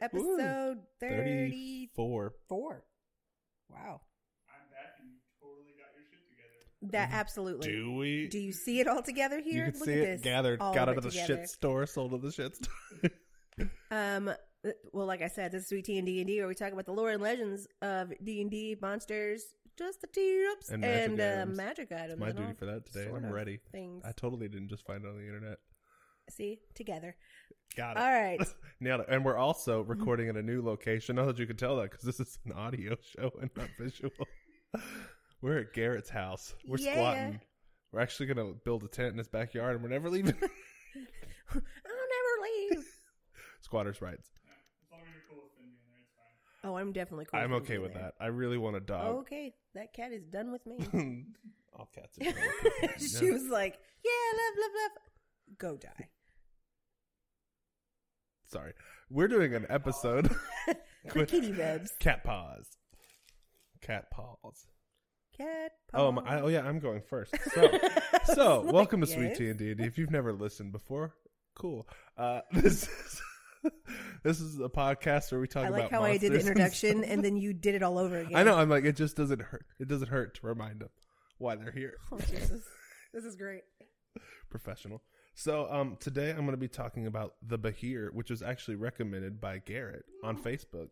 episode 34. Thirty-four. Wow. I'm back and you totally got your shit together. That absolutely. Do we? Do you see it all together here? you can Look see at it this. gathered, All got out of it the together. shit store, sold to the shit store. Um, uh, well, like I said, this is Sweet Tea and D and D, where we talk about the lore and legends of D and D monsters, just the tips And and, magic uh, items. magic items. My duty for that today. sort I'm ready. Things. I totally didn't just find it on the internet. See together. Got it. All right. Nailed it. And we're also recording at a new location. Not that you could tell that because this is an audio show and not visual. we're at Garrett's house. We're Yeah. squatting. We're actually going to build a tent in his backyard and we're never leaving. I'll never leave. Squatters' rights. As long as you're cool with Finn being there, it's fine. Oh, I'm definitely cool. I'm okay with that. I really want a dog. Okay, that cat is done with me. All cats are done. she was like, "Yeah, love, love, love, go die." Sorry. We're doing an episode For kitty rubs, cat paws. Cat paws. cat. Oh, my, I, oh yeah, I'm going first. So, so Like, welcome to Sweet yes. Tea and D&D. If you've never listened before, cool. Uh, this is this is a podcast where we talk I about. how I did the monsters and introduction and then you did it all over again. I know. I'm like, it just doesn't hurt. It doesn't hurt to remind them why they're here. Oh, Jesus. This is great. Professional. So, um, today I'm going to be talking about the Behir, which was actually recommended by Garrett on Facebook,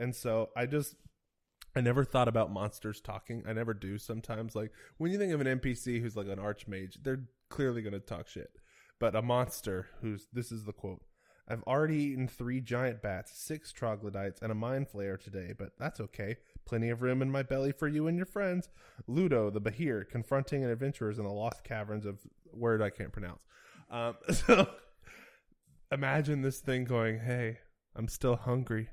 and so I just. I never thought about monsters talking. I never do sometimes. Like when you think of an NPC who's like an archmage, they're clearly going to talk shit. But a monster who's this is the quote. I've already eaten three giant bats, six troglodytes, and a mind flayer today, but that's okay. Plenty of room in my belly for you and your friends. Ludo, the Behir, confronting an adventurers in the lost caverns of word I can't pronounce. Um, so imagine this thing going, "Hey, I'm still hungry.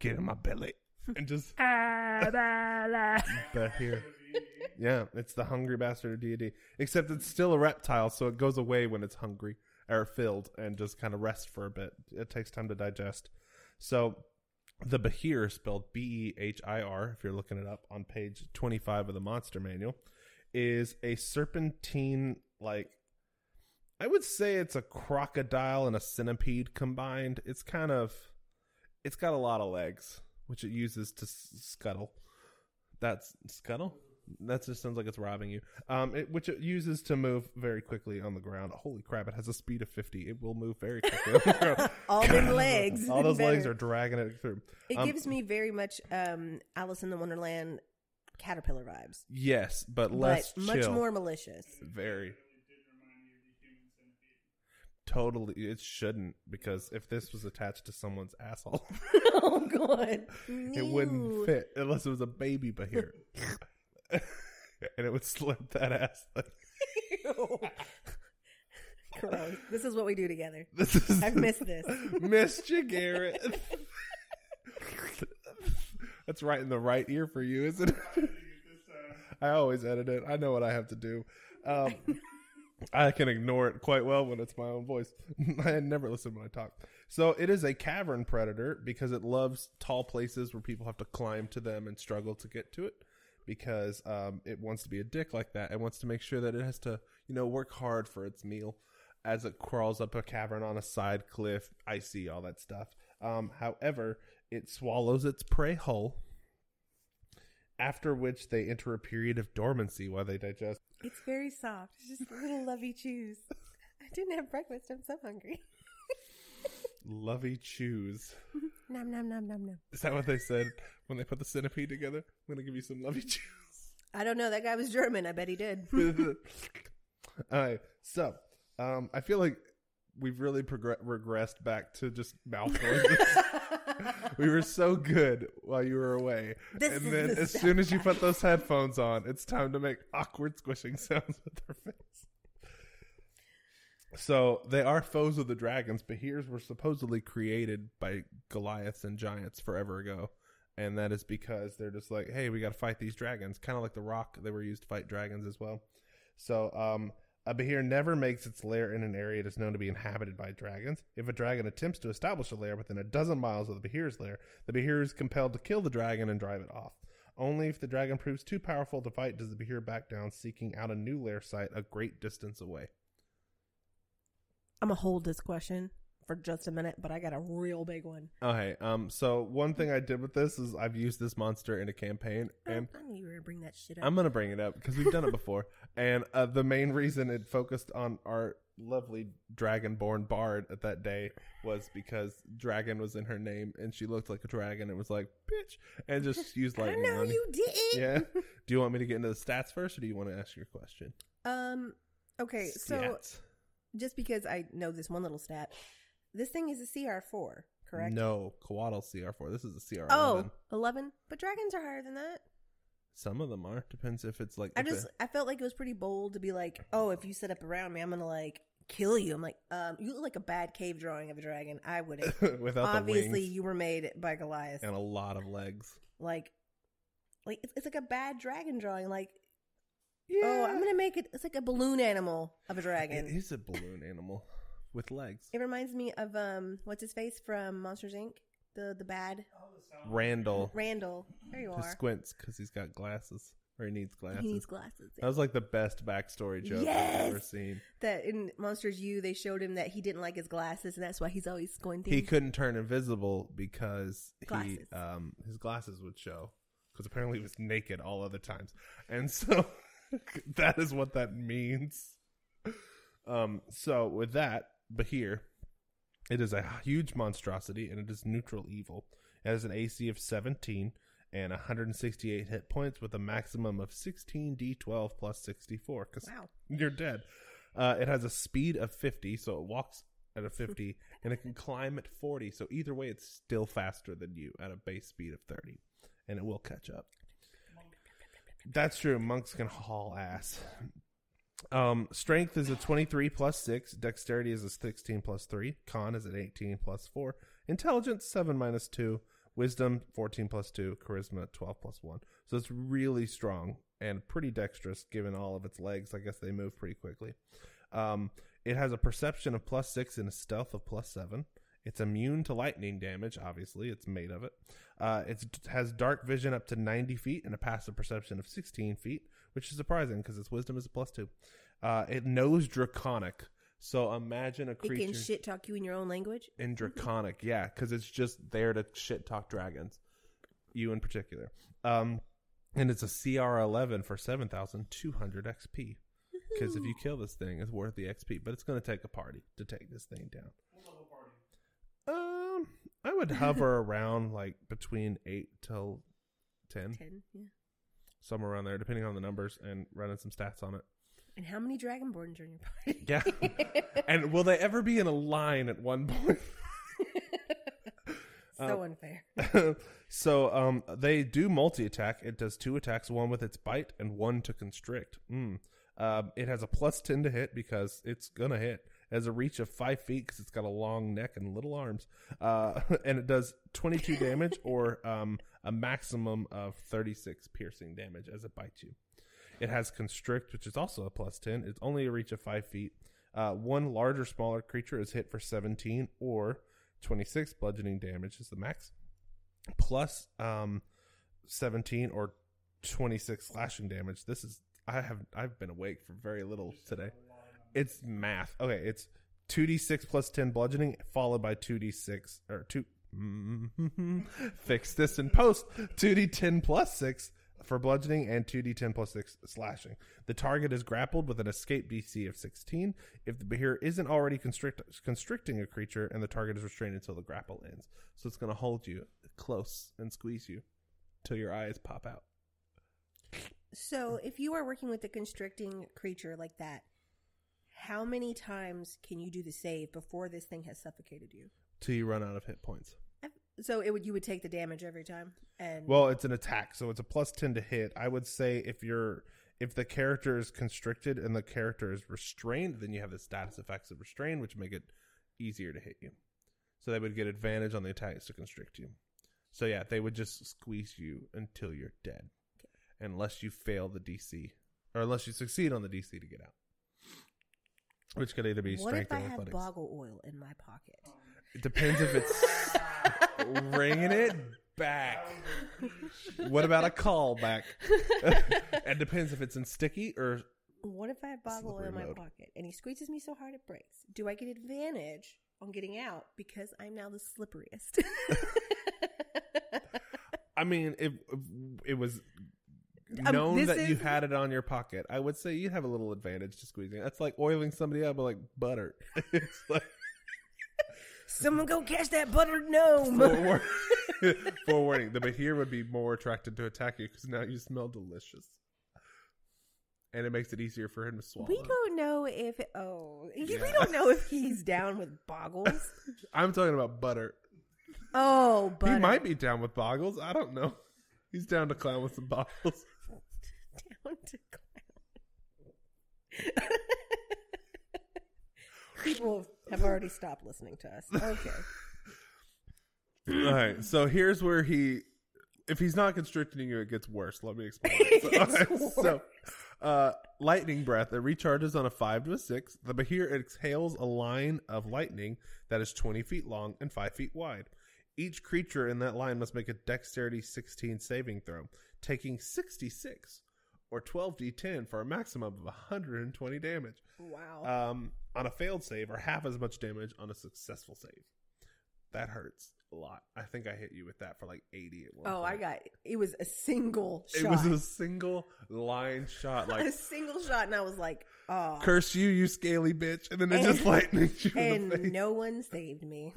Get in my belly," and just Behir. Yeah, it's the hungry bastard of deity. Except it's still a reptile, so it goes away when it's hungry or filled and just kind of rests for a bit. It takes time to digest. So the Behir, spelled B E H I R, if you're looking it up on page 25 of the Monster Manual, is a serpentine, like, I would say it's a crocodile and a centipede combined. It's kind of, it's got a lot of legs, which it uses to s- scuttle. That's scuttle. That just sounds like it's robbing you. Um, it, which it uses to move very quickly on the ground. Holy crap! It has a speed of fifty. It will move very quickly on the ground. All them legs. All those legs are dragging it through. It Um, gives me very much um, Alice in the Wonderland caterpillar vibes, Yes, but less but much chill. more malicious. Very. Totally, it shouldn't because if this was attached to someone's asshole, oh God, it wouldn't fit unless it was a baby Behir, and it would slip that ass. Like, Gross. This is what we do together. this is I've missed this. Missed you, Garrett. That's right in the right ear for you, isn't it? I always edit it. I know what I have to do. Um, I can ignore it quite well when it's my own voice. I never listen when I talk. So it is a cavern predator because it loves tall places where people have to climb to them and struggle to get to it. Because um, it wants to be a dick like that. It wants to make sure that it has to, you know, work hard for its meal as it crawls up a cavern on a side cliff, icy, all that stuff. Um, however, it swallows its prey whole, after which they enter a period of dormancy while they digest. It's very soft. It's just little lovey chews. I didn't have breakfast. I'm so hungry. Lovey chews. Nom nom nom nom nom. Is that what they said when they put the centipede together? I'm gonna give you some lovey chews. I don't know. That guy was German. I bet he did. All right, so um, I feel like we've really progr- regressed back to just mouth noises. we were so good while you were away, This and then the as soon as you put those headphones on, it's time to make awkward squishing sounds with our face. So they are foes of the dragons. Behirs were supposedly created by Goliaths and giants forever ago, and that is because they're just like, hey, we got to fight these dragons, kind of like the Rock. They were used to fight dragons as well. So um, a Behir never makes its lair in an area that is known to be inhabited by dragons. If a dragon attempts to establish a lair within a dozen miles of the Behir's lair, the Behir is compelled to kill the dragon and drive it off. Only if the dragon proves too powerful to fight does the Behir back down, seeking out a new lair site a great distance away. I'm gonna hold this question for just a minute, but I got a real big one. Okay. Um. So one thing I did with this is I've used this monster in a campaign, I, and I knew you were gonna bring that shit up. I'm gonna bring it up because we've done it before. And uh, the main reason it focused on our lovely dragonborn bard at that day was because dragon was in her name, and she looked like a dragon. It was like bitch, and just used I lightning know you. you didn't. Yeah. Do you want me to get into the stats first, or do you want to ask your question? Um. Okay. So just because I know this one little stat, this thing is a CR four, correct? No, Couatl CR4. This is a CR11. Oh, 11. But dragons are higher than that. Some of them are. Depends if it's like. I just I felt like it was pretty bold to be like, oh, if you set up around me, I'm gonna like kill you. I'm like, um, you look like a bad cave drawing of a dragon. I wouldn't. without Obviously, the wings Obviously, you were made by Goliath. and a lot of legs. Like, like it's, it's like a bad dragon drawing. Like, oh, I'm gonna make it. It's like a balloon animal of a dragon. It is a balloon animal with legs. It reminds me of um, what's his face from Monsters Inc. The the bad Randall Randall. There you who are. squints because he's got glasses or he needs glasses. He needs glasses. that was like the best backstory joke I've ever seen. That in Monsters U, they showed him that he didn't like his glasses, and that's why he's always squinting. He couldn't turn invisible because he Glasses. um his glasses would show because apparently he was naked all other times, and so that is what that means. Um. So with that, Behir, it is a huge monstrosity and it is neutral evil. It has an AC of 17 and 168 hit points with a maximum of 16 d12 plus 64 because Wow. you're dead. Uh, it has a speed of 50, so it walks at a 50, and it can climb at 40. So either way, it's still faster than you at a base speed of 30, and it will catch up. That's true. Monks can haul ass. Um, strength is a 23 plus 6. Dexterity is a 16 plus 3. Con is an 18 plus 4. Intelligence, 7 minus 2. Wisdom, 14 plus 2. Charisma, 12 plus 1. So it's really strong and pretty dexterous given all of its legs. I guess they move pretty quickly. Um, it has a perception of plus 6 and a stealth of plus 7. It's immune to lightning damage, obviously. It's made of it. Uh, it has dark vision up to 90 feet and a passive perception of 16 feet, which is surprising because its wisdom is a plus 2. Uh, it knows draconic. So imagine a It creature can shit talk you in your own language. in draconic, yeah, because it's just there to shit talk dragons, you in particular. Um, and it's a CR11 for 7,200 XP. Because if you kill this thing, it's worth the XP. But it's going to take a party to take this thing down. What level party? Um, I would hover around like between eight till Ten, yeah. Somewhere around there, depending on the numbers and running some stats on it. And how many dragonborns are in your party? Yeah. and will they ever be in a line at one point? so unfair. so um, they do multi attack. It does two attacks, one with its bite and one to constrict. Mm. Um, it has a plus ten to hit because it's gonna hit. It has a reach of five feet because it's got a long neck and little arms. Uh, and it does twenty two damage or um, a maximum of thirty six piercing damage as it bites you. It has constrict, which is also a plus ten. It's only a reach of five feet. Uh, one larger, smaller creature is hit for seventeen or twenty six bludgeoning damage is the max plus um 17 or 26 slashing damage. This is I have I've been awake for very little today. It's math. Okay, it's 2d6 plus 10 bludgeoning followed by 2d6 or 2 Mm-hmm. fix this in post 2d10 plus 6 for bludgeoning and 2d10 plus 6 slashing. The target is grappled with an escape DC of 16 if the behir isn't already constrict, constricting a creature and the target is restrained until the grapple ends. So it's going to hold you close and squeeze you till your eyes pop out. So, if you are working with a constricting creature like that, how many times can you do the save before this thing has suffocated you? Till you run out of hit points. So it would you would take the damage every time, and Well, it's an attack, so it's a plus 10 to hit. I would say if you're if the character is constricted and the character is restrained, then you have the status effects of restrained, which make it easier to hit you. So they would get advantage on the attacks to constrict you. So yeah, they would just squeeze you until you're dead, unless you fail the DC, or unless you succeed on the DC to get out. Which could either be what strength if I or have athletics. boggle oil in my pocket? It depends if it's ringing it back. What about a call back? it depends if it's in sticky or What if I have boggle oil in my mode. pocket and he squeezes me so hard it breaks? Do I get advantage on getting out because I'm now the slipperiest? I mean, if, if it was Um, known this that you had it on your pocket, I would say you'd have a little advantage to squeezing. That's like oiling somebody up with like butter. it's like Someone go catch that buttered gnome. forward, forewarning. The Behir would be more attracted to attack you because now you smell delicious, and it makes it easier for him to swallow. We don't know if oh we don't know if he's down with boggles. I'm talking about butter. Oh, but He might be down with boggles. I don't know. He's down to clown with some boggles. down to clown. People have already stopped listening to us. Okay. All right. So here's where he, if he's not constricting you, it gets worse. Let me explain. So, right, so, uh, lightning breath. It recharges on a five to a six. The Behir exhales a line of lightning that is 20 feet long and five feet wide. Each creature in that line must make a dexterity 16 saving throw, taking 66 or 12d10 for a maximum of 120 damage. Wow. Um, on a failed save, or half as much damage on a successful save. That hurts a lot. I think I hit you with that for like 80 at one oh, I got it was a single shot. It was a single line shot. Like a single shot and I was like, oh curse you, you scaly bitch. And then it And- just lightning you in the and face. no one saved me.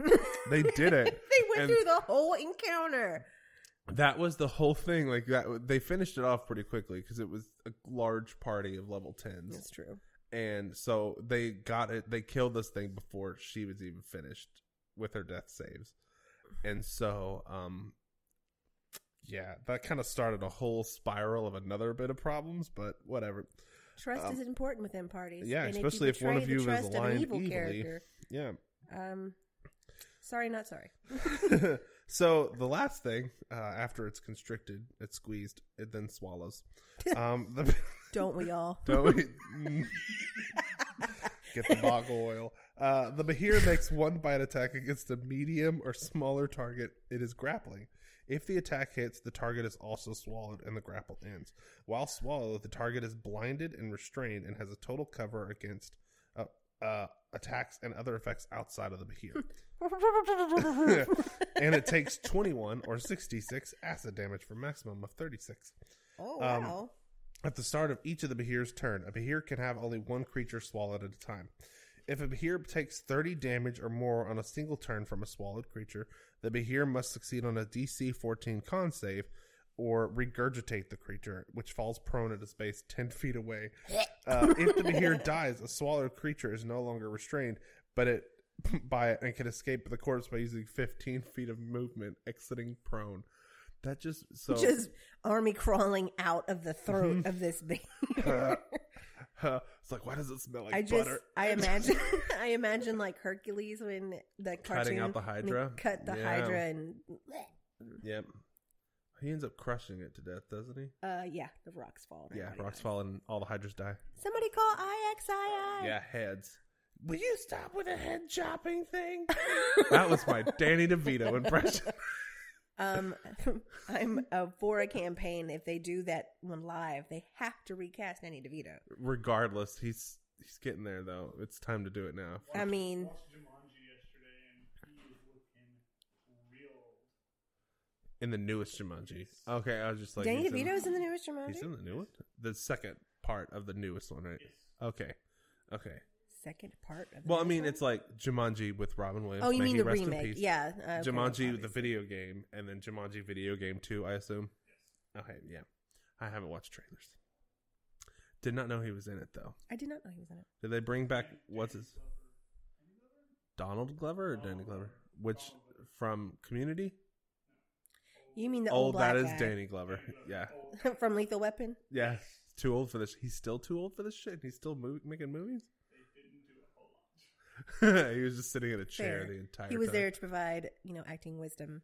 They did it. they went And- through the whole encounter. That was the whole thing. Like, that they finished it off pretty quickly because it was a large party of level 10s. That's true. And so they got it they killed this thing before she was even finished with her death saves and so um yeah that kind of started a whole spiral of another bit of problems but whatever Trust Um, is important within parties. yeah, and especially if one betray of you is of an evil evilly. character. yeah Um, sorry, not sorry. so the last thing uh, after it's constricted it's squeezed it then swallows um the, Don't we all? Don't we? Get the boggle oil. Uh, the Behir makes one bite attack against a medium or smaller target it is grappling. If the attack hits, the target is also swallowed and the grapple ends. While swallowed, the target is blinded and restrained and has a total cover against uh, attacks and other effects outside of the Behir. and it takes 21 or 66 acid damage for maximum of 36. oh Um, wow! At the start of each of the Behir's turn, a Behir can have only one creature swallowed at a time. If a Behir takes 30 damage or more on a single turn from a swallowed creature, the Behir must succeed on a DC 14 con save or regurgitate the creature, which falls prone at a space 10 feet away. Uh, if the Behir dies, a swallowed creature is no longer restrained, but it by it and can escape the corpse by using 15 feet of movement, exiting prone. That just so Just army crawling out of the throat of this baby. it's like, why does it smell like I just, butter? I imagine, I imagine like Hercules when the Cutting cartoon out the Hydra? cut the Yeah. Hydra, and Yep. He ends up crushing it to death, doesn't he? uh, yeah, the rocks fall. and Yeah, everybody rocks dies. fall and all the hydras die. Somebody call IXII. Yeah, heads. Will you stop with the head chopping thing? that was my Danny DeVito impression. Um, I'm uh, for a campaign. If they do that one live, they have to recast Danny DeVito. Regardless, he's he's getting there though. It's time to do it now. I mean, watched Jumanji yesterday, and he was looking real old. In the newest Jumanji. Okay, I was just like Danny he's in- DeVito's in the newest Jumanji. He's in the new one? The second part of the newest one, right? Okay. Okay. Second part of. The Well, I mean, it's like Jumanji with Robin Williams. Oh, you May mean he the rest in remake? peace. Yeah, uh, okay, Jumanji, the video game, and then Jumanji video game 2, I assume. Okay, yeah. I haven't watched trailers. Did not know he was in it, though. I did not know he was in it. Did they bring back, what's his? Donald Glover or Danny Glover? Which, from Community? You mean the oh, old black that is guy Danny Glover. Yeah. from Lethal Weapon? Yeah. Too old for this. He's still too old for this shit. He's still mo- making movies? he was just sitting in a chair Fair. the entire time. He was time. there to provide, you know, acting wisdom.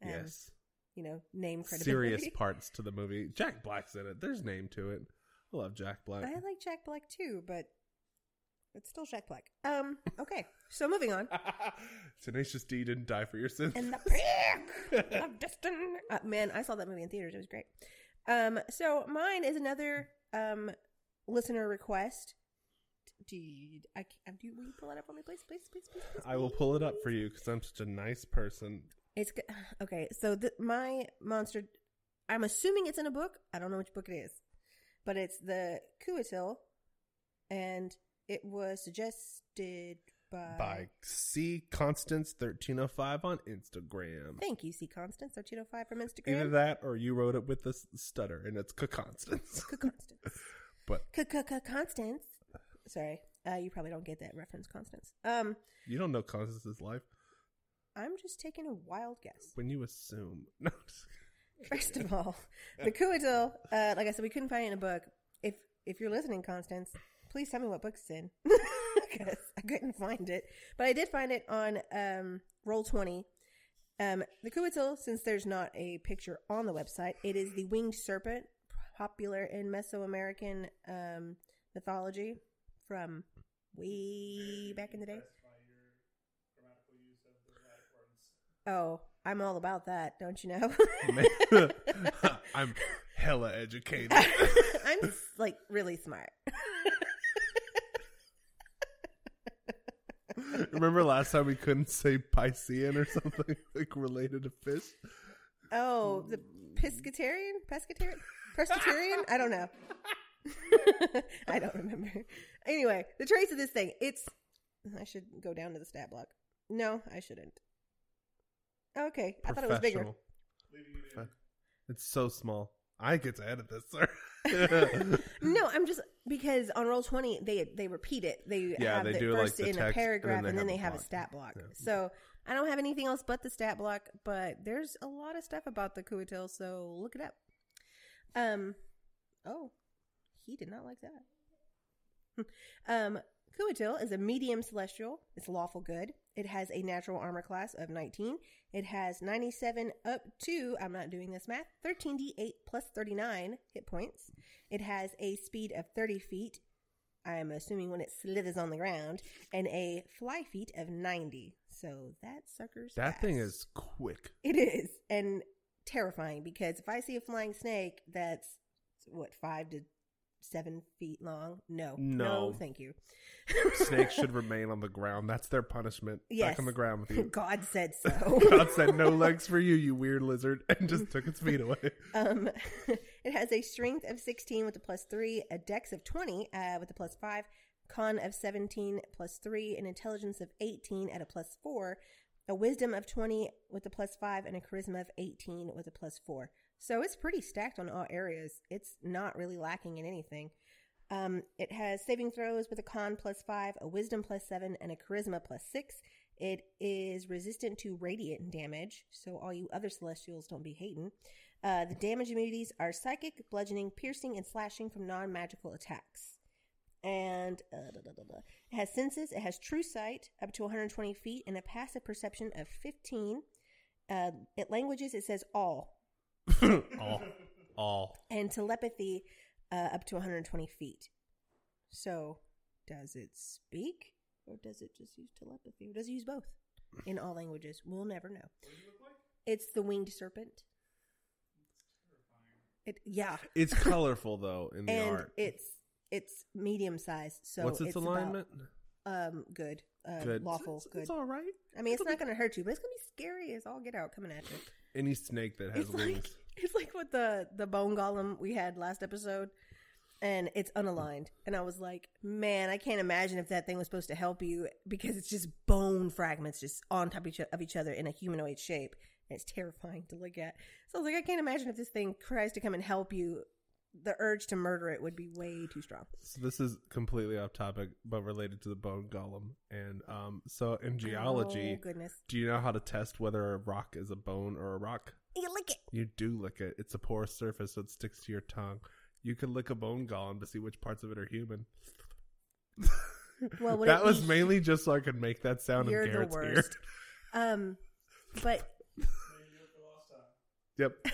And, Yes. You know, name credibility. serious parts to the movie. Jack Black's in it. There's name to it. I love Jack Black. I like Jack Black too, but it's still Jack Black. Um. Okay. So moving on. Tenacious D didn't die for your sins. and the pick of destiny. Uh, man, I saw that movie in theaters. It was great. Um, so mine is another um listener request. Do you, I, do, will you pull it up for me, please, please, please, please? please, I will please? pull it up for you because I'm such a nice person. It's okay. So the, my monster, I'm assuming it's in a book. I don't know which book it is, but it's the Couatl, and it was suggested by. By C Constance thirteen oh five on Instagram. Thank you, C. Constance, thirteen oh five from Instagram. Either that or you wrote it with s- stutter and it's K Constance. C. Constance. But C. C. C. Constance. Sorry, uh, you probably don't get that reference, Constance. Um, you don't know Constance's life I'm just taking a wild guess. when you assume. No, First of all, the Couatl, uh, like I said, we couldn't find it in a book. If if you're listening, Constance, please tell me what book it's in because I couldn't find it. But I did find it on um, Roll Twenty. Um, the Couatl, since there's not a picture on the website, it is the winged serpent, popular in Mesoamerican um, mythology from way back in the day. Specify your grammatical use of the right words. Oh, I'm all about that, don't you know? I'm hella educated. I'm like really smart. Remember last time we couldn't say Piscean or something like related to fish? Oh, the pescatarian, pescatarian, pescatarian. I don't know. I don't remember. Anyway, the trace of this thing. It's. I should go down to the stat block. No, I shouldn't. Okay, I thought it was bigger. Professional. Leaving it in. It's so small. I get to edit this, sir. No, I'm just because on roll twenty they they repeat it. They Yeah, have they the do, like, first the in a paragraph, and and then then they they have have a a stat block. Yeah. So I don't have anything else but the stat block. But there's a lot of stuff about the Couatl, so look it up. Um, oh, he did not like that. um, Couatl is a medium celestial. It's lawful good. It has a natural armor class of 19. It has 97 up to, I'm not doing this math, 13d8 plus 39 hit points. It has a speed of 30 feet. I'm assuming when it slithers on the ground, and a fly feet of 90. So that sucker's that thing is quick. It is, and terrifying because if I see a flying snake that's what five to seven feet long, no, No. thank you. Snakes should remain on the ground. That's their punishment. Yes. Back on the ground with you. God said so. God said, "No legs for you, you weird lizard," and just took its feet away. um, it has a strength of 16 with a plus three, a dex of 20 uh, with a plus five, con of 17 plus three, an intelligence of 18 at a plus four, a wisdom of 20 with a plus five, and a charisma of 18 with a plus four. So it's pretty stacked on all areas. It's not really lacking in anything. Um, it has saving throws with a con plus five, a wisdom plus seven, and a charisma plus six. It is resistant to radiant damage, so all you other celestials don't be hating. Uh, the damage immunities are psychic, bludgeoning, piercing, and slashing from non magical attacks. And uh, da, da, da, it has senses. It has true sight up to 120 feet and a passive perception of 15. Uh, it languages, it says all. all, all. And telepathy uh, up to 120 feet. So, does it speak? Or does it just use telepathy? Or does it use both? In all languages. We'll never know. What does it look like? It's the winged serpent. It yeah, It's colorful though in the and art. it's it's medium sized. So What's its, it's about, alignment? um, good, uh, good. lawful, It's, good. it's all right. I mean, it's not going to hurt you, but it's going to be scary as all get out coming at you. Any snake that has It's wings. like it's like with the the bone golem we had last episode, and it's unaligned. And I was like, man, I can't imagine if that thing was supposed to help you because it's just bone fragments just on top of each, of each other in a humanoid shape. And it's terrifying to look at. So I was like, I can't imagine if this thing tries to come and help you. The urge to murder it would be way too strong. So this is completely off topic, but related to the bone golem. And um, so in geology, oh, goodness, do you know how to test whether a rock is a bone or a rock? You lick it. You do lick it. It's a porous surface, so it sticks to your tongue. You can lick a bone golem to see which parts of it are human. Well, that was mainly just so I could make that sound You're in the Garrett's ear. Um, but Maybe do it for the last time.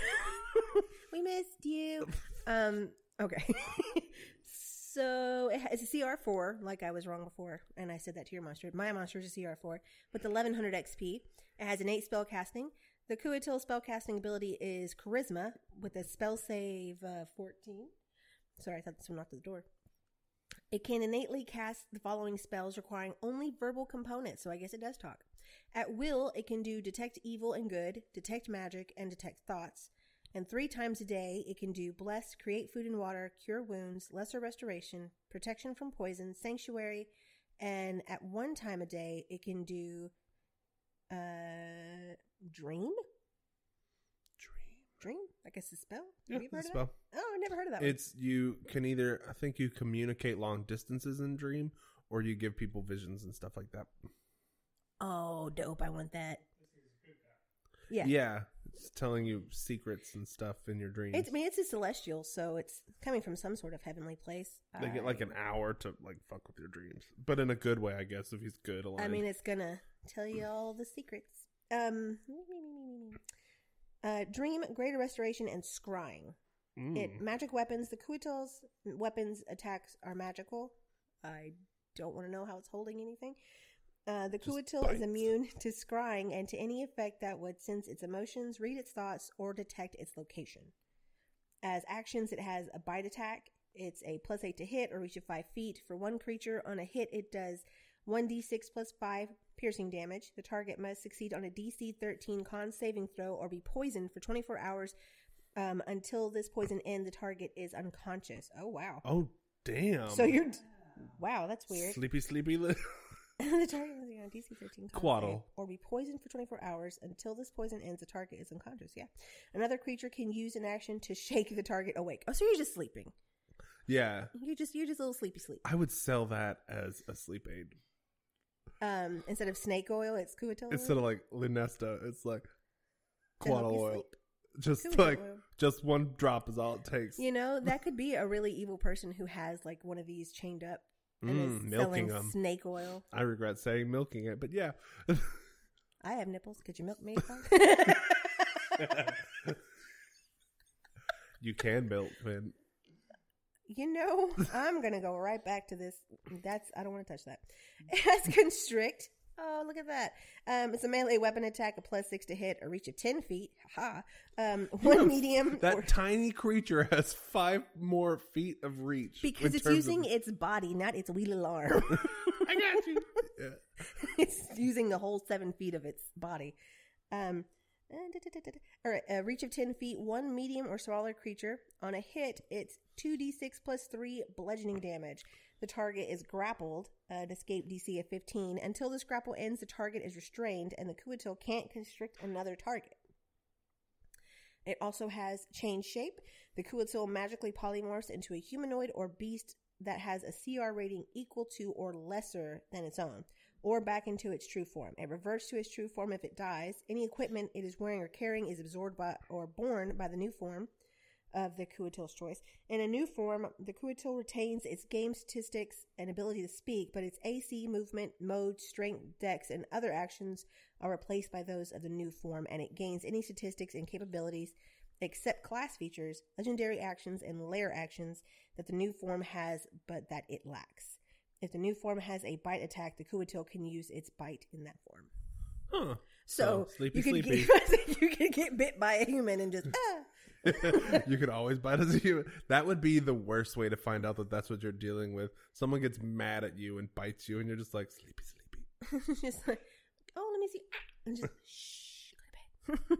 Yep. we missed you. Um, okay. so it has a CR4, like I was wrong before, and I said that to your monster. My monster is a CR4 with 1100 XP. It has innate spell casting. The Couatl spell casting ability is Charisma with a spell save uh, 14. Sorry, I thought this one knocked at the door. It can innately cast the following spells requiring only verbal components, so I guess it does talk. At will, it can do detect evil and good, detect magic, and detect thoughts. And three times a day, it can do bless, create food and water, cure wounds, lesser restoration, protection from poison, sanctuary, and at one time a day, it can do uh, dream. Dream. Dream, I guess a spell. Yeah, Have you heard it's a of that? spell. Oh, I never heard of that. one. It's you can either I think you communicate long distances in dream, or you give people visions and stuff like that. Oh, dope! I want that. Yeah, Yeah, it's telling you secrets and stuff in your dreams. It's, I mean, it's a celestial, so it's coming from some sort of heavenly place. they get like an hour to like fuck with your dreams, but in a good way, I guess. If he's good, aligned. I mean, it's gonna tell you all the secrets. Um, uh, dream, greater restoration, and scrying. Mm. It magic weapons. The Couatl's weapons attacks are magical. I don't want to know how it's holding anything. Uh, the bites. is immune to scrying and to any effect that would sense its emotions, read its thoughts, or detect its location. As actions, it has a bite attack. It's a plus eight to hit or reach of five feet. For one creature on a hit, it does 1d6 plus 5 piercing damage. The target must succeed on a DC 13 con saving throw or be poisoned for 24 hours um, until this poison ends. The target is unconscious. Oh, wow. oh damn. So you're. Wow, that's weird. sleepy, sleepy. Li- the target must be on DC 13 con Quaddle. or be poisoned for 24 hours until this poison ends. The target is unconscious. Yeah. Another creature can use an action to shake the target awake. Oh, so you're just sleeping. yeah, You're just you're just a little sleepy sleep. I would sell that as a sleep aid Um, instead of snake oil, it's Couatl. instead of like Lunesta. It's like To help quaddle you oil. Just like oil. just one drop is all it takes. You know, that could be a really evil person who has like one of these chained up and Mm, is milking selling them. snake oil. I regret saying milking it, but yeah. I have nipples. Could you milk me? you can milk, man. You know, I'm gonna go right back to this. That's I don't want to touch that. It has constrict. Oh, look at that. Um, it's a melee weapon attack, a plus six to hit, a reach of ten feet. Ha. Um, one medium. That or- tiny creature has five more feet of reach because it's using of- its body, not its wheel arm. I got you. Yeah. it's using the whole seven feet of its body. Um, right, a reach of 10 feet, one medium or smaller creature. On a hit, it's 2d6 plus 3 bludgeoning damage. The target is grappled, uh, escape DC of 15. Until this grapple ends, the target is restrained, and the Couatl can't constrict another target. It also has change shape. The Couatl magically polymorphs into a humanoid or beast that has a CR rating equal to or lesser than its own, or back into its true form. It reverts to its true form if it dies. Any equipment it is wearing or carrying is absorbed by or borne by the new form of the Couatl's choice. In a new form, the Couatl retains its game statistics and ability to speak, but its AC, movement, mode, strength, dex, and other actions are replaced by those of the new form, and it gains any statistics and capabilities except class features, legendary actions, and lair actions that the new form has but that it lacks. If the new form has a bite attack, the Couatl can use its bite in that form. Huh. So, So, sleepy, you could sleepy. Get, you could get bit by a human and just ah. you could always bite as a human. That would be the worst way to find out that that's what you're dealing with. Someone gets mad at you and bites you, and you're just like sleepy, sleepy. just like, oh, let me see, and just shh, go to bed.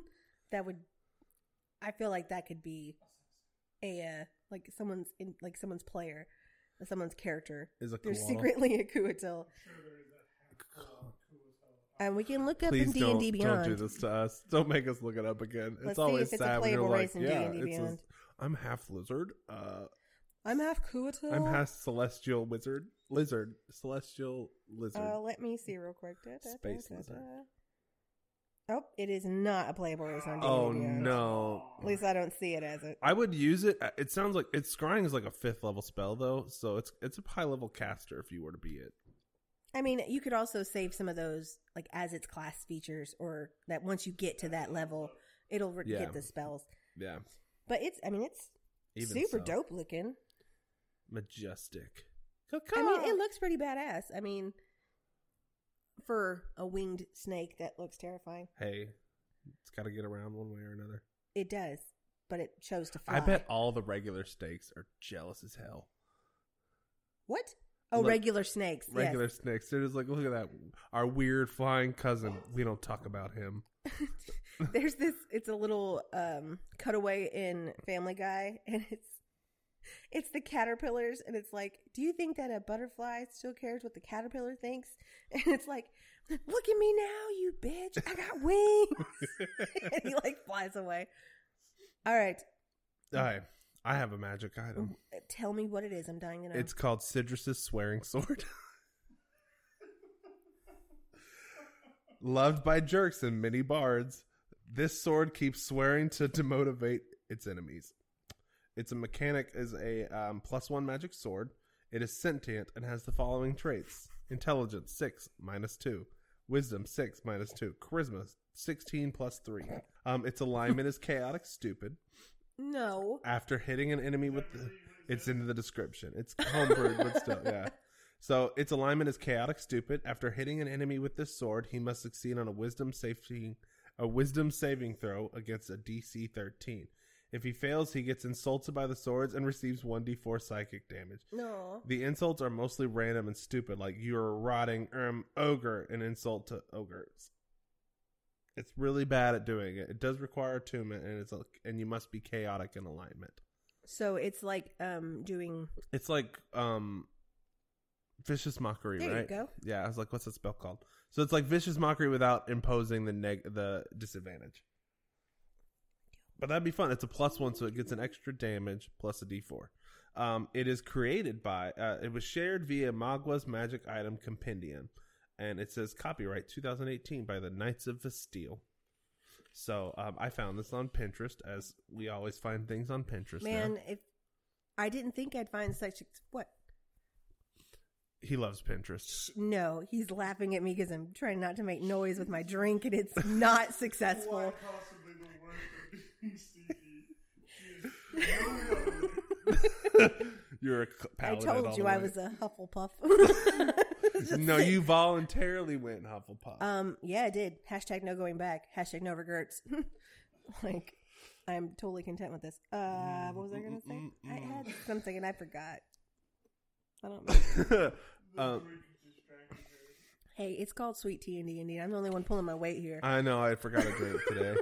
that would, I feel like that could be a uh, like someone's in like someone's player, someone's character. Is a They're koala. secretly a Couatl, and we can look up Please in D don't, and D Beyond. don't do this to us. Don't make us look it up again. Let's it's always it's a sad when you're like, yeah, D&D it's a-. I'm half lizard. Uh, I'm half Couatl. I'm half celestial wizard. Lizard. Celestial lizard. Uh, let me see real quick. Da, da, da, Space da, lizard. Oh, it is not a playable race on D&D oh Beyond. no. At least I don't see it as it. I would use it. It sounds like it's scrying is like a fifth level spell though, so it's it's a high level caster if you were to be it. I mean, you could also save some of those like as its class features, or that once you get to that level, it'll re- Yeah. get the spells. Yeah, But it's, I mean, it's even super so. dope looking. majestic. I mean, it looks pretty badass. I mean, for a winged snake, that looks terrifying. hey, it's got to get around one way or another. It does, but it chose to fly. I bet all the regular snakes are jealous as hell. What? Oh, Look- regular snakes. yes. regular snakes. They're just like, look at that, our weird flying cousin. We don't talk about him. There's this. It's a little um, cutaway in Family Guy, and it's it's the caterpillars, and it's like, do you think that a butterfly still cares what the caterpillar thinks? And it's like, look at me now, you bitch! I got wings, and he like flies away. All right, All right, I have a magic item. tell me what it is. I'm dying to know. It's called Sidrus's swearing sword. Loved by jerks and many bards, this sword keeps swearing to demotivate its enemies. Its a mechanic is a um, plus one magic sword. It is sentient and has the following traits: intelligence six minus two, wisdom six minus two, charisma sixteen plus three. Um, its alignment is chaotic stupid. no. After hitting an enemy with the, it's in the description. It's homebrewed, but still, yeah. So its alignment is chaotic stupid. After hitting an enemy with this sword, he must succeed on a wisdom safety a wisdom saving throw against a DC 13. If he fails, he gets insulted by the swords and receives 1d4 psychic damage. No. The insults are mostly random and stupid, like you're a rotting um, ogre, an insult to ogres. It's really bad at doing it. It does require attunement, and it's a, and you must be chaotic in alignment. So it's like um doing. It's like um vicious mockery, There you right? go. Yeah, I was like, what's that spell called? So it's like vicious mockery without imposing the neg the disadvantage. But that'd be fun. It's a plus one, so it gets an extra damage plus a D4. Um, it is created by. Uh, it was shared via Magwa's Magic Item Compendium, and it says copyright 2018 by the Knights of Bastille. So um, I found this on Pinterest, as we always find things on Pinterest. now. Man, if I didn't think I'd find such what? he loves Pinterest. No, he's laughing at me because I'm trying not to make noise with my drink, and it's not successful. You're a c- I paladin all told the you I way. was a Hufflepuff. Just No, saying. you voluntarily went Hufflepuff. Um, yeah, I did. Hashtag no going back. Hashtag no regrets. like, I'm totally content with this. Uh, what was I gonna say? I had something and I forgot. I don't know. um, hey, it's called sweet tea and D and D. I'm the only one pulling my weight here. I know I forgot a drink today.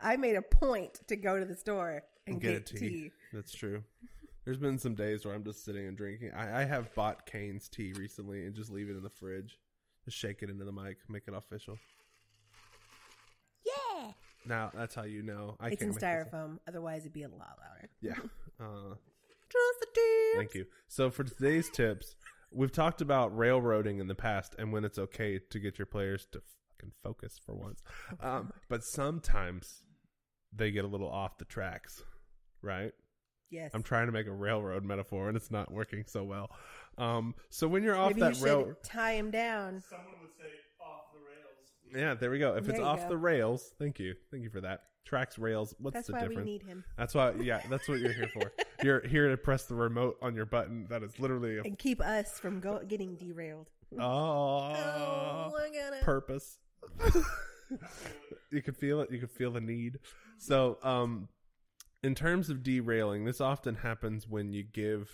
I made a point to go to the store and Get a get, tea. tea. That's true. There's been some days where I'm just sitting and drinking. I, I have bought Kane's tea recently and just leave it in the fridge. Just shake it into the mic, make it official. Yeah, Now that's how you know. I it's can't in styrofoam. Otherwise, it'd be a lot louder. Yeah. Uh, Trust the tea. Thank you. So for today's tips, we've talked about railroading in the past and when it's okay to get your players to fucking focus for once. Um, but sometimes they get a little off the tracks, right? Yes. I'm trying to make a railroad metaphor and it's not working so well. Um, so when you're off Maybe that you should rail, tie him down. Someone would say off the rails. yeah, there we go. If There it's you off go. the rails, thank you, thank you for that. Tracks, rails. What's That's the why difference? we need him That's why, yeah, that's what you're here for. you're here to press the remote on your button. That is literally a and keep us from go- getting derailed. oh, Oh, we're gonna. purpose. you could feel it. You could feel the need. So, um, in terms of derailing, this often happens when you give.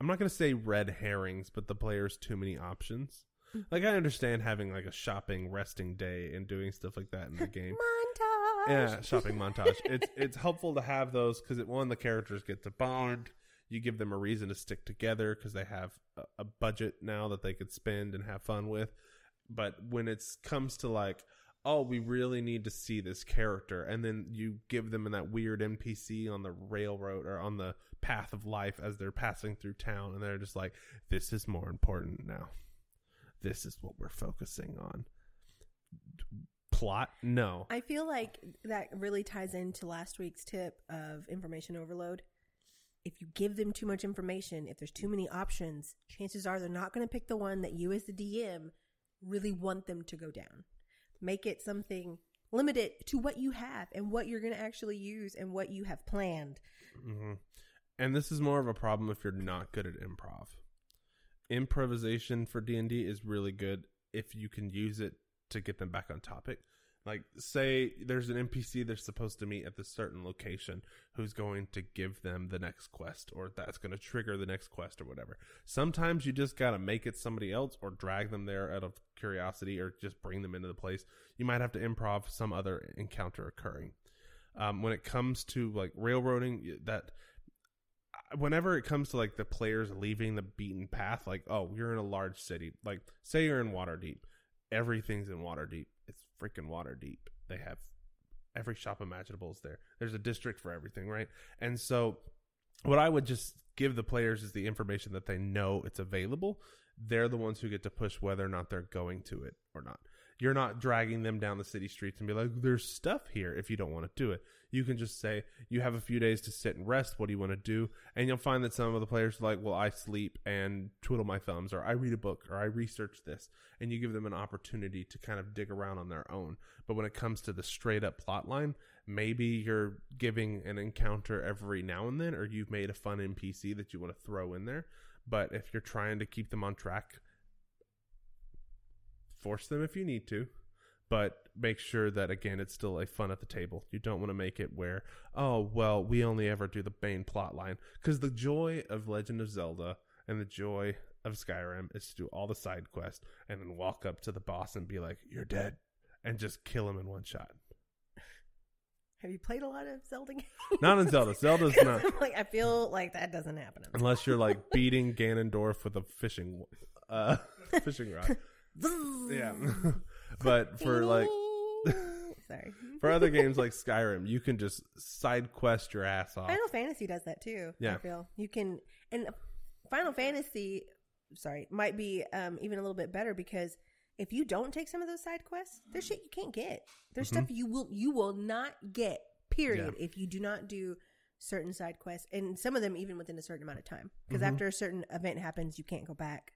I'm not going to say red herrings, but the players too many options. Like I understand having like a shopping resting day and doing stuff like that in the game. Montage. yeah, shopping montage. It's it's helpful to have those because it one the characters get to bond. You give them a reason to stick together because they have a, a budget now that they could spend and have fun with. But when it comes to like, oh, we really need to see this character, and then you give them in that weird NPC on the railroad or on the path of life as they're passing through town, and they're just like, this is more important now. This is what we're focusing on. Plot? No. I feel like that really ties into last week's tip of information overload. If you give them too much information, if there's too many options, chances are they're not going to pick the one that you, as the DM, really want them to go down. Make it something limited to what you have and what you're going to actually use and what you have planned. hmm And this is more of a problem if you're not good at improv. Improvisation for D and D is really good if you can use it to get them back on topic. Like, say there's an NPC they're supposed to meet at this certain location who's going to give them the next quest or that's going to trigger the next quest or whatever. Sometimes you just got to make it somebody else or drag them there out of curiosity or just bring them into the place. You might have to improv some other encounter occurring. Um, when it comes to like railroading, that whenever it comes to like the players leaving the beaten path, like oh, you're in a large city, like say you're in Waterdeep, everything's in Waterdeep. It's Waterdeep. They have every shop imaginable is there. There's a district for everything, right? And so, what I would just give the players is the information that they know it's available. They're the ones who get to push whether or not they're going to it or not. You're not dragging them down the city streets and be like, "There's stuff here." If you don't want to do it, you can just say, "You have a few days to sit and rest. What do you want to do?" And you'll find that some of the players are like, "Well, I sleep and twiddle my thumbs, or I read a book, or I research this," and you give them an opportunity to kind of dig around on their own. But when it comes to the straight up plot line, maybe you're giving an encounter every now and then, or you've made a fun NPC that you want to throw in there. But if you're trying to keep them on track, force them if you need to, but make sure that again it's still a fun at the table. You don't want to make it where oh well we only ever do the main plot line because the joy of Legend of Zelda and the joy of Skyrim is to do all the side quests and then walk up to the boss and be like you're dead and just kill him in one shot. Have you played a lot of Zelda games? Not in Zelda. Zelda's not I'm like, I feel like that doesn't happen. unless you're like beating Ganondorf with a fishing uh fishing rod. Yeah. but for like sorry, for other games like Skyrim, you can just side quest your ass off. Final Fantasy does that too. Yeah. I feel you can, and Final Fantasy, sorry, might be um, even a little bit better because if you don't take some of those side quests, there's shit you can't get. There's stuff you will you will not get. Period. Yeah. If you do not do certain side quests, and some of them even within a certain amount of time, because Mhm. after a certain event happens, you can't go back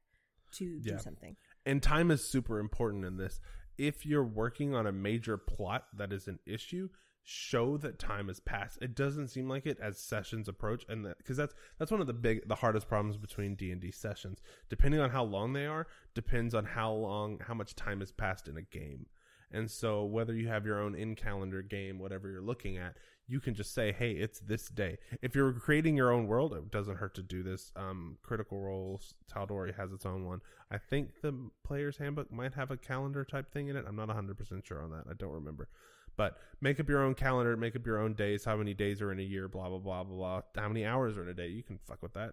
to Yeah. do something. And time is super important in this. If you're working on a major plot that is an issue, show that time has passed. It doesn't seem like it as sessions approach, and that because that's that's one of the big, the hardest problems between D and D sessions. Depending on how long they are, depends on how long, how much time has passed in a game. And so, whether you have your own in calendar game, whatever you're looking at, you can just say, "Hey, it's this day." If you're creating your own world, it doesn't hurt to do this. Um, Critical Roles, Tal'Dorei has its own one. I think the player's handbook might have a calendar type thing in it. I'm not 100% sure on that. I don't remember. But make up your own calendar, make up your own days, how many days are in a year, blah, blah, blah, blah, blah. How many hours are in a day. You can fuck with that.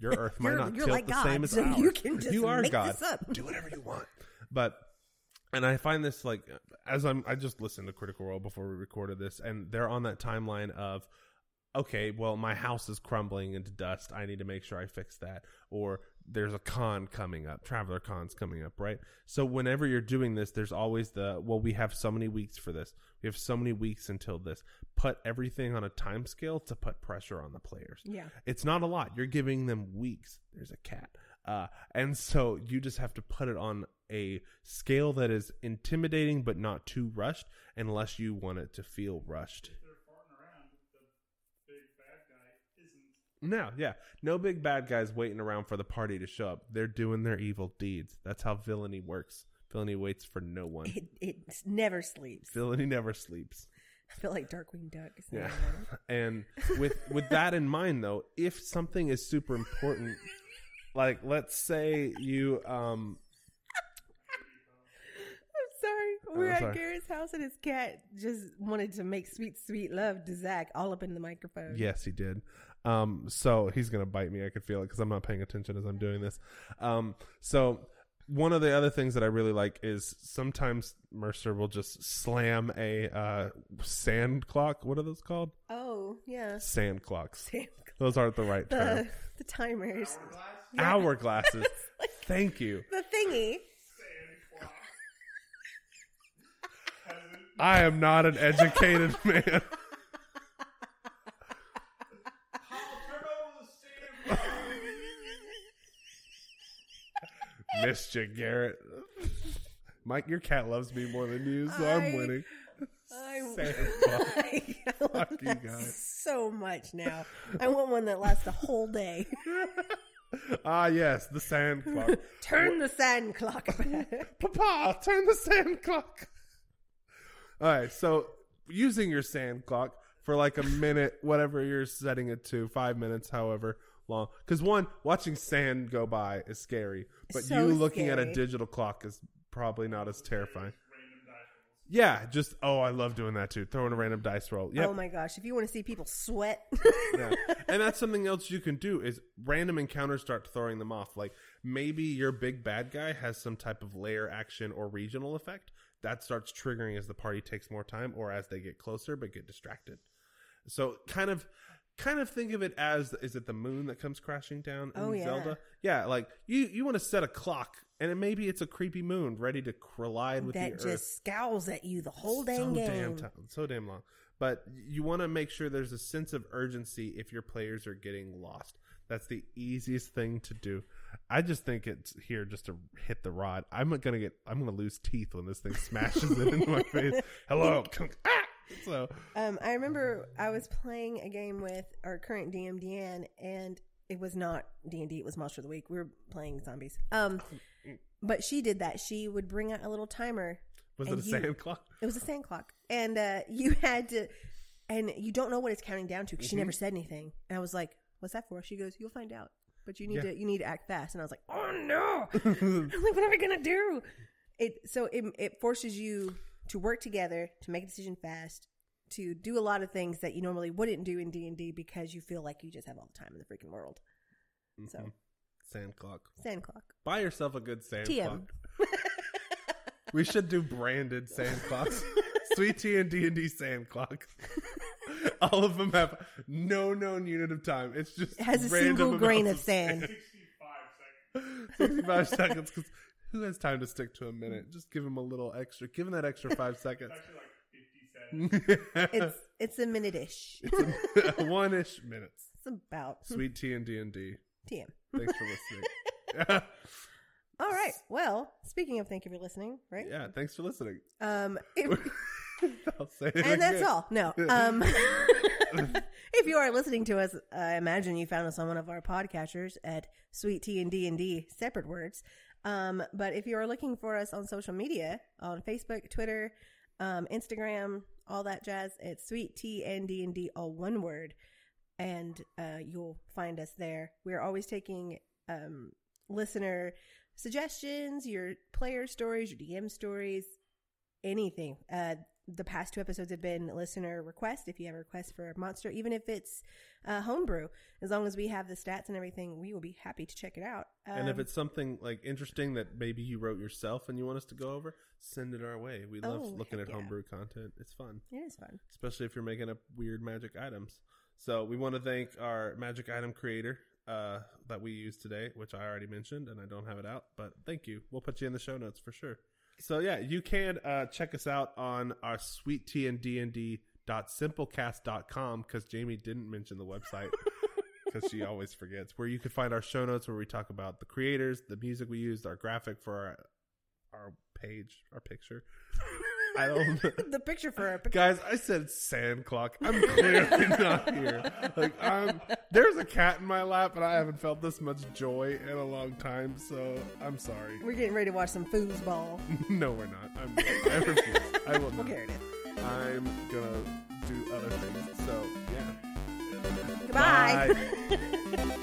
Your Earth might not tilt like the God, same as so ours. you can just you are God. Do whatever you want. But and I find this like as I'm I just listened to Critical Role before we recorded this, and they're on that timeline of okay, well my house is crumbling into dust. I need to make sure I fix that. Or there's a con coming up, Traveler Con's coming up, right? So whenever you're doing this, there's always the well, we have so many weeks for this. We have so many weeks until this. Put everything on a time scale to put pressure on the players. Yeah. It's not a lot. You're giving them weeks. There's a cat. Uh, and so you just have to put it on a scale that is intimidating but not too rushed unless you want it to feel rushed. If they're farting around, the big bad guy isn't. No, yeah. No big bad guys waiting around for the party to show up. They're doing their evil deeds. That's how villainy works. Villainy waits for no one. It, it never sleeps. Villainy never sleeps. I feel like Darkwing Duck. Yeah. And with with that in mind though, if something is super important like let's say you um I'm sorry. We're I'm at sorry. Garrett's house and his cat just wanted to make sweet, sweet love to Zach all up in the microphone. Yes, he did. Um, so he's gonna bite me. I could feel it because I'm not paying attention as I'm doing this. Um, so one of the other things that I really like is sometimes Mercer will just slam a uh, sand clock. What are those called? Oh, yeah. Sand clocks. Sam, Those aren't the right The, term. the timers. Hourglasses. Thank you. The thingy. Sand clock. Has it- I am not an educated man. I'll turn over the sand clock. Missed you, Garrett. Mike, your cat loves me more than you, so I'm winning. I, clock. I love that so much now. I want one that lasts a whole day. Ah, yes, the sand clock. Turn the sand clock back. Papa, turn the sand clock. All right, so using your sand clock for like a minute, whatever you're setting it to, five minutes, however long. Because one, watching sand go by is scary, but So you looking at a digital clock is probably not as terrifying. Random dice rolls. Yeah, just oh, I love doing that too. Throwing a random dice roll. Yep. Oh my gosh! If you want to see people sweat, yeah. And that's something else you can do is random encounters start throwing them off. Like maybe your big bad guy has some type of lair action or regional effect that starts triggering as the party takes more time or as they get closer but get distracted. So kind of kind of think of it as is it the moon that comes crashing down in Oh, yeah. Zelda? Yeah, like you you want to set a clock and it, maybe it's a creepy moon ready to collide with that the earth. That just scowls at you the whole so game. damn time, so damn long. But you want to make sure there's a sense of urgency if your players are getting lost. That's the easiest thing to do. I just think it's here just to hit the rod. I'm gonna get. I'm gonna lose teeth when this thing smashes it into my face. Hello. ah! So Um, I remember I was playing a game with our current DM Deanne, and it was not D and D; it was Monster of the Week. We were playing zombies. Um, but she did that. She would bring out a little timer. was it a you- sand clock? It was a sand clock, and uh, you had to, and you don't know what it's counting down to because she never said anything. And I was like, "What's that for?" She goes, "You'll find out." But you need Yeah. to you need to act fast. And I was like, "Oh no!" I'm like, "What am I gonna do?" It so it it forces you to work together to make a decision fast, to do a lot of things that you normally wouldn't do in D and D because you feel like you just have all the time in the freaking world. So Mhm. Sand clock. sand clock, Buy yourself a good sand TM. clock. We should do branded sand clocks. Sweet tea and D and D sand clock. All of them have no known unit of time. It's just it has a random single grain amounts of sand. 65 seconds. 65 seconds because who has time to stick to a minute? Just give him a little extra. Give him that extra five seconds. Actually, like 50 seconds. It's it's a minute ish. One ish minutes. it's about Sweet tea and D and D. TM. Thanks for listening. All right. Well, speaking of thank you for listening, right? yeah, thanks for listening. Um, if, I'll say it and that's all. No. Um, if you are listening to us, I imagine you found us on one of our podcatchers at Sweet Tea and D and D, separate words. Um, but if you are looking for us on social media, on Facebook, Twitter, um, Instagram, all that jazz, it's Sweet Tea and D and D, all one word, and uh, you'll find us there. We're always taking um, listener suggestions, your player stories, your DM stories, anything. Uh, the past two episodes have been listener requests. If you have a request for a monster, even if it's uh, homebrew, as long as we have the stats and everything, we will be happy to check it out. And if Um, it's something like interesting that maybe you wrote yourself and you want us to go over, send it our way. We love Oh, looking at yeah. homebrew content. It's fun, it is fun. especially if you're making up weird magic items. So we want to thank our magic item creator uh, that we used today, which I already mentioned, and I don't have it out, but thank you. We'll put you in the show notes for sure. So yeah, you can uh, check us out on our sweet tea and D and D dot simplecast.com because Jamie didn't mention the website because she always forgets where you can find our show notes where we talk about the creators, the music we used, our graphic for our our page, our picture. I don't the picture for our Guys, I said sand clock. I'm clearly not here. Like I'm there's a cat in my lap and I haven't felt this much joy in a long time, so I'm sorry. We're getting ready to watch some foosball. no, we're not. I'm I refuse. I will Well, not. here it. I'm gonna do other things. So yeah. Goodbye. Bye.